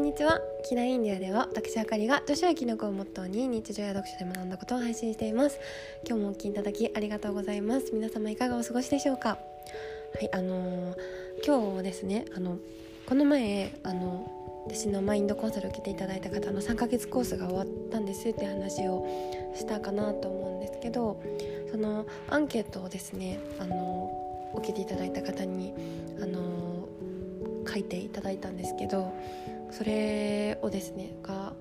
んにちは。キラインディアでは私あかりが女子やきのこをモットーに日常や読書で学んだことを配信しています。今日もお聞きいただきありがとうございます。皆様いかがお過ごしでしょうか？はいあのー、今日ですねあのこの前あの私のマインドコンサルを受けていただいた方の3ヶ月コースが終わったんですって話をしたかなと思うんですけどそのアンケートをですねあの受けていただいた方にあの書いていただいたんですけどそれをですねが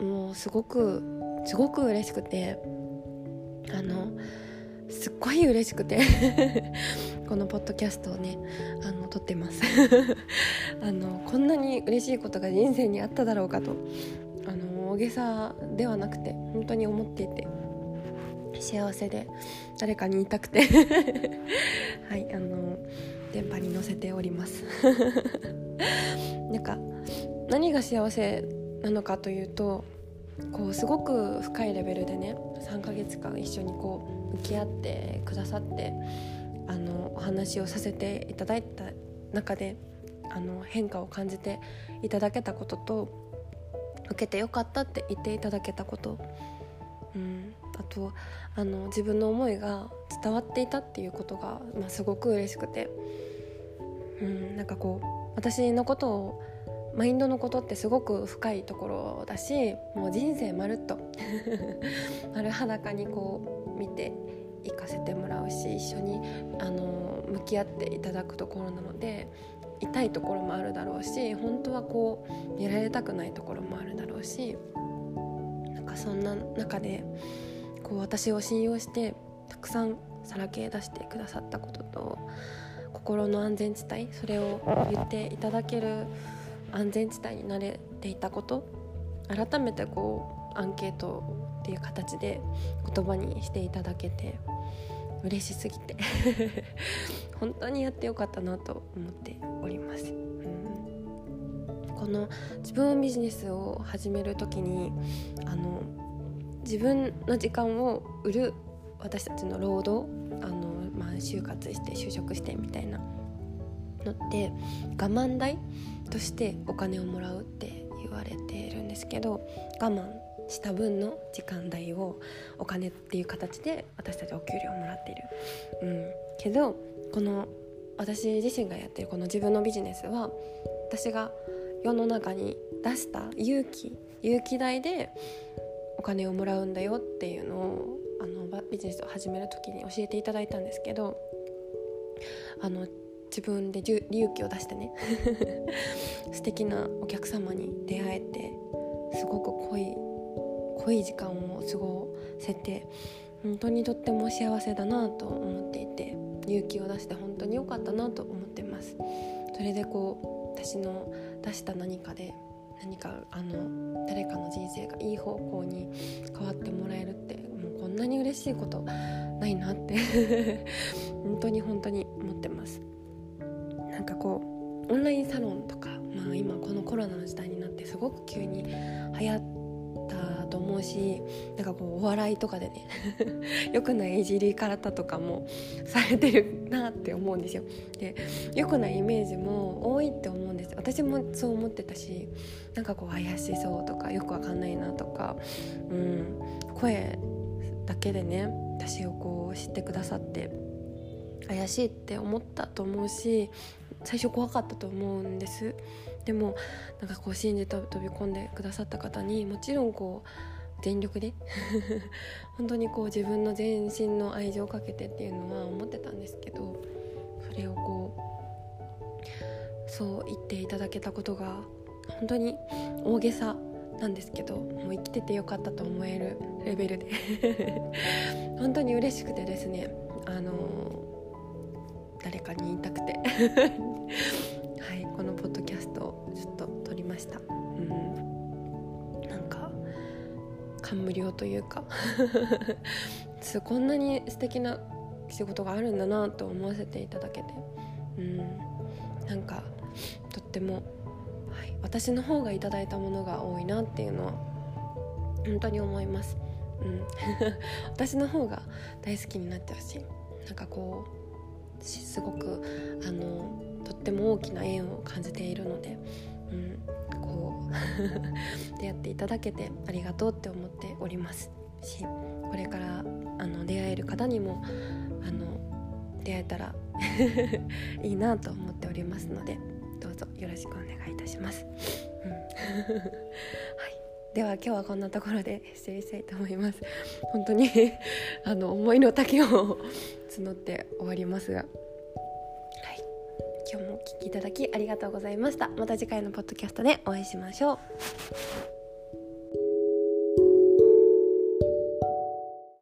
もうすごくすごく嬉しくてあのすっごい嬉しくて このポッドキャストをねあの撮ってます。あのこんなに嬉しいことが人生にあっただろうかとあの大げさではなくて本当に思っていて幸せで誰かに言いたくて。はいあの電波に乗せております。なんか何が幸せなのかというとこうすごく深いレベルでね3ヶ月間一緒にこう向き合ってくださってあのお話をさせていただいた中であの変化を感じていただけたことと受けてよかったって言っていただけたこと、うん、あとあの自分の思いが伝わっていたっていうことが、まあ、すごく嬉しくて、うん、なんかこう私のことをマインドのことってすごく深いところだしもう人生まるっと 丸裸にこう見ていかせてもらうし一緒にあの向き合っていただくところなので痛いところもあるだろうし本当はこう見られたくないところもあるだろうしなんかそんな中でこう私を信用してたくさんさらけ出してくださったことと心の安全地帯それを言っていただける安全地帯になれていたこと。改めてこうアンケートっていう形で言葉にしていただけて嬉しすぎて。本当にやってよかったなと思っております。うん、この自分ビジネスを始める時にあの自分の時間を売る私たちの労働あの、まあ、就活して就職してみたいなのって我慢代としてお金をもらうって言われているんですけど我慢した分の時間代をお金っていう形で私たちお給料をもらっている。うん、けどこの私自身がやってるこの自分のビジネスは私が世の中に出した勇気勇気代でお金をもらうんだよっていうのをあのビジネスを始める時に教えていただいたんですけどあの自分で勇気を出してね。素敵なお客様に出会えてすごく濃い濃い時間を過ごせて本当にとっても幸せだなと思っていて勇気を出して本当に良かったなと思ってます。それでこう私の出した何かで何かあの誰かの人生がいい方向に変わってもらえるってもうこんなに嬉しいことないなって。本当に本当になんかこうオンラインサロンとか、まあ、今このコロナの時代になってすごく急に流行ったと思うしなんかこうお笑いとかでね 良くないいじり方とかも されてるなって思うんですよ。で良くないイメージも多いって思うんです私もそう思ってたしなんかこう怪しそうとかよくわかんないなとか、うん、声だけでね私をこう知ってくださって怪しいって思ったと思うし最初怖かったと思うんです。でもなんかこう信じて飛び込んでくださった方にもちろんこう全力で 本当にこう自分の全身の愛情をかけてっていうのは思ってたんですけどそれをこうそう言っていただけたことが本当に大げさなんですけどもう生きててよかったと思えるレベルで 本当に嬉しくてですねあの誰かに言いたくて。はいこのポッドキャストをちょっと撮りました。うん。なんか感無量というか。こんなに素敵な仕事があるんだなと思わせていただけて。うん。なんかとっても、はい、私の方がいただいたものが多いなっていうのは本当に思います、うん、私の方が大好きになっちゃうしなんかこうすごくあのとっても大きな縁を感じているので、うん、こ 出会っていただけてありがとうって思っております。しこれからあの出会える方にもあの出会えたら いいなと思っておりますのでどうぞよろしくお願いいたします。うん、はい。では今日はこんなところで失礼したいと思います。本当にあの思いの丈を募って終わりますがはい今日もお聴きいただきありがとうございましたまた次回のポッドキャストでお会いしましょう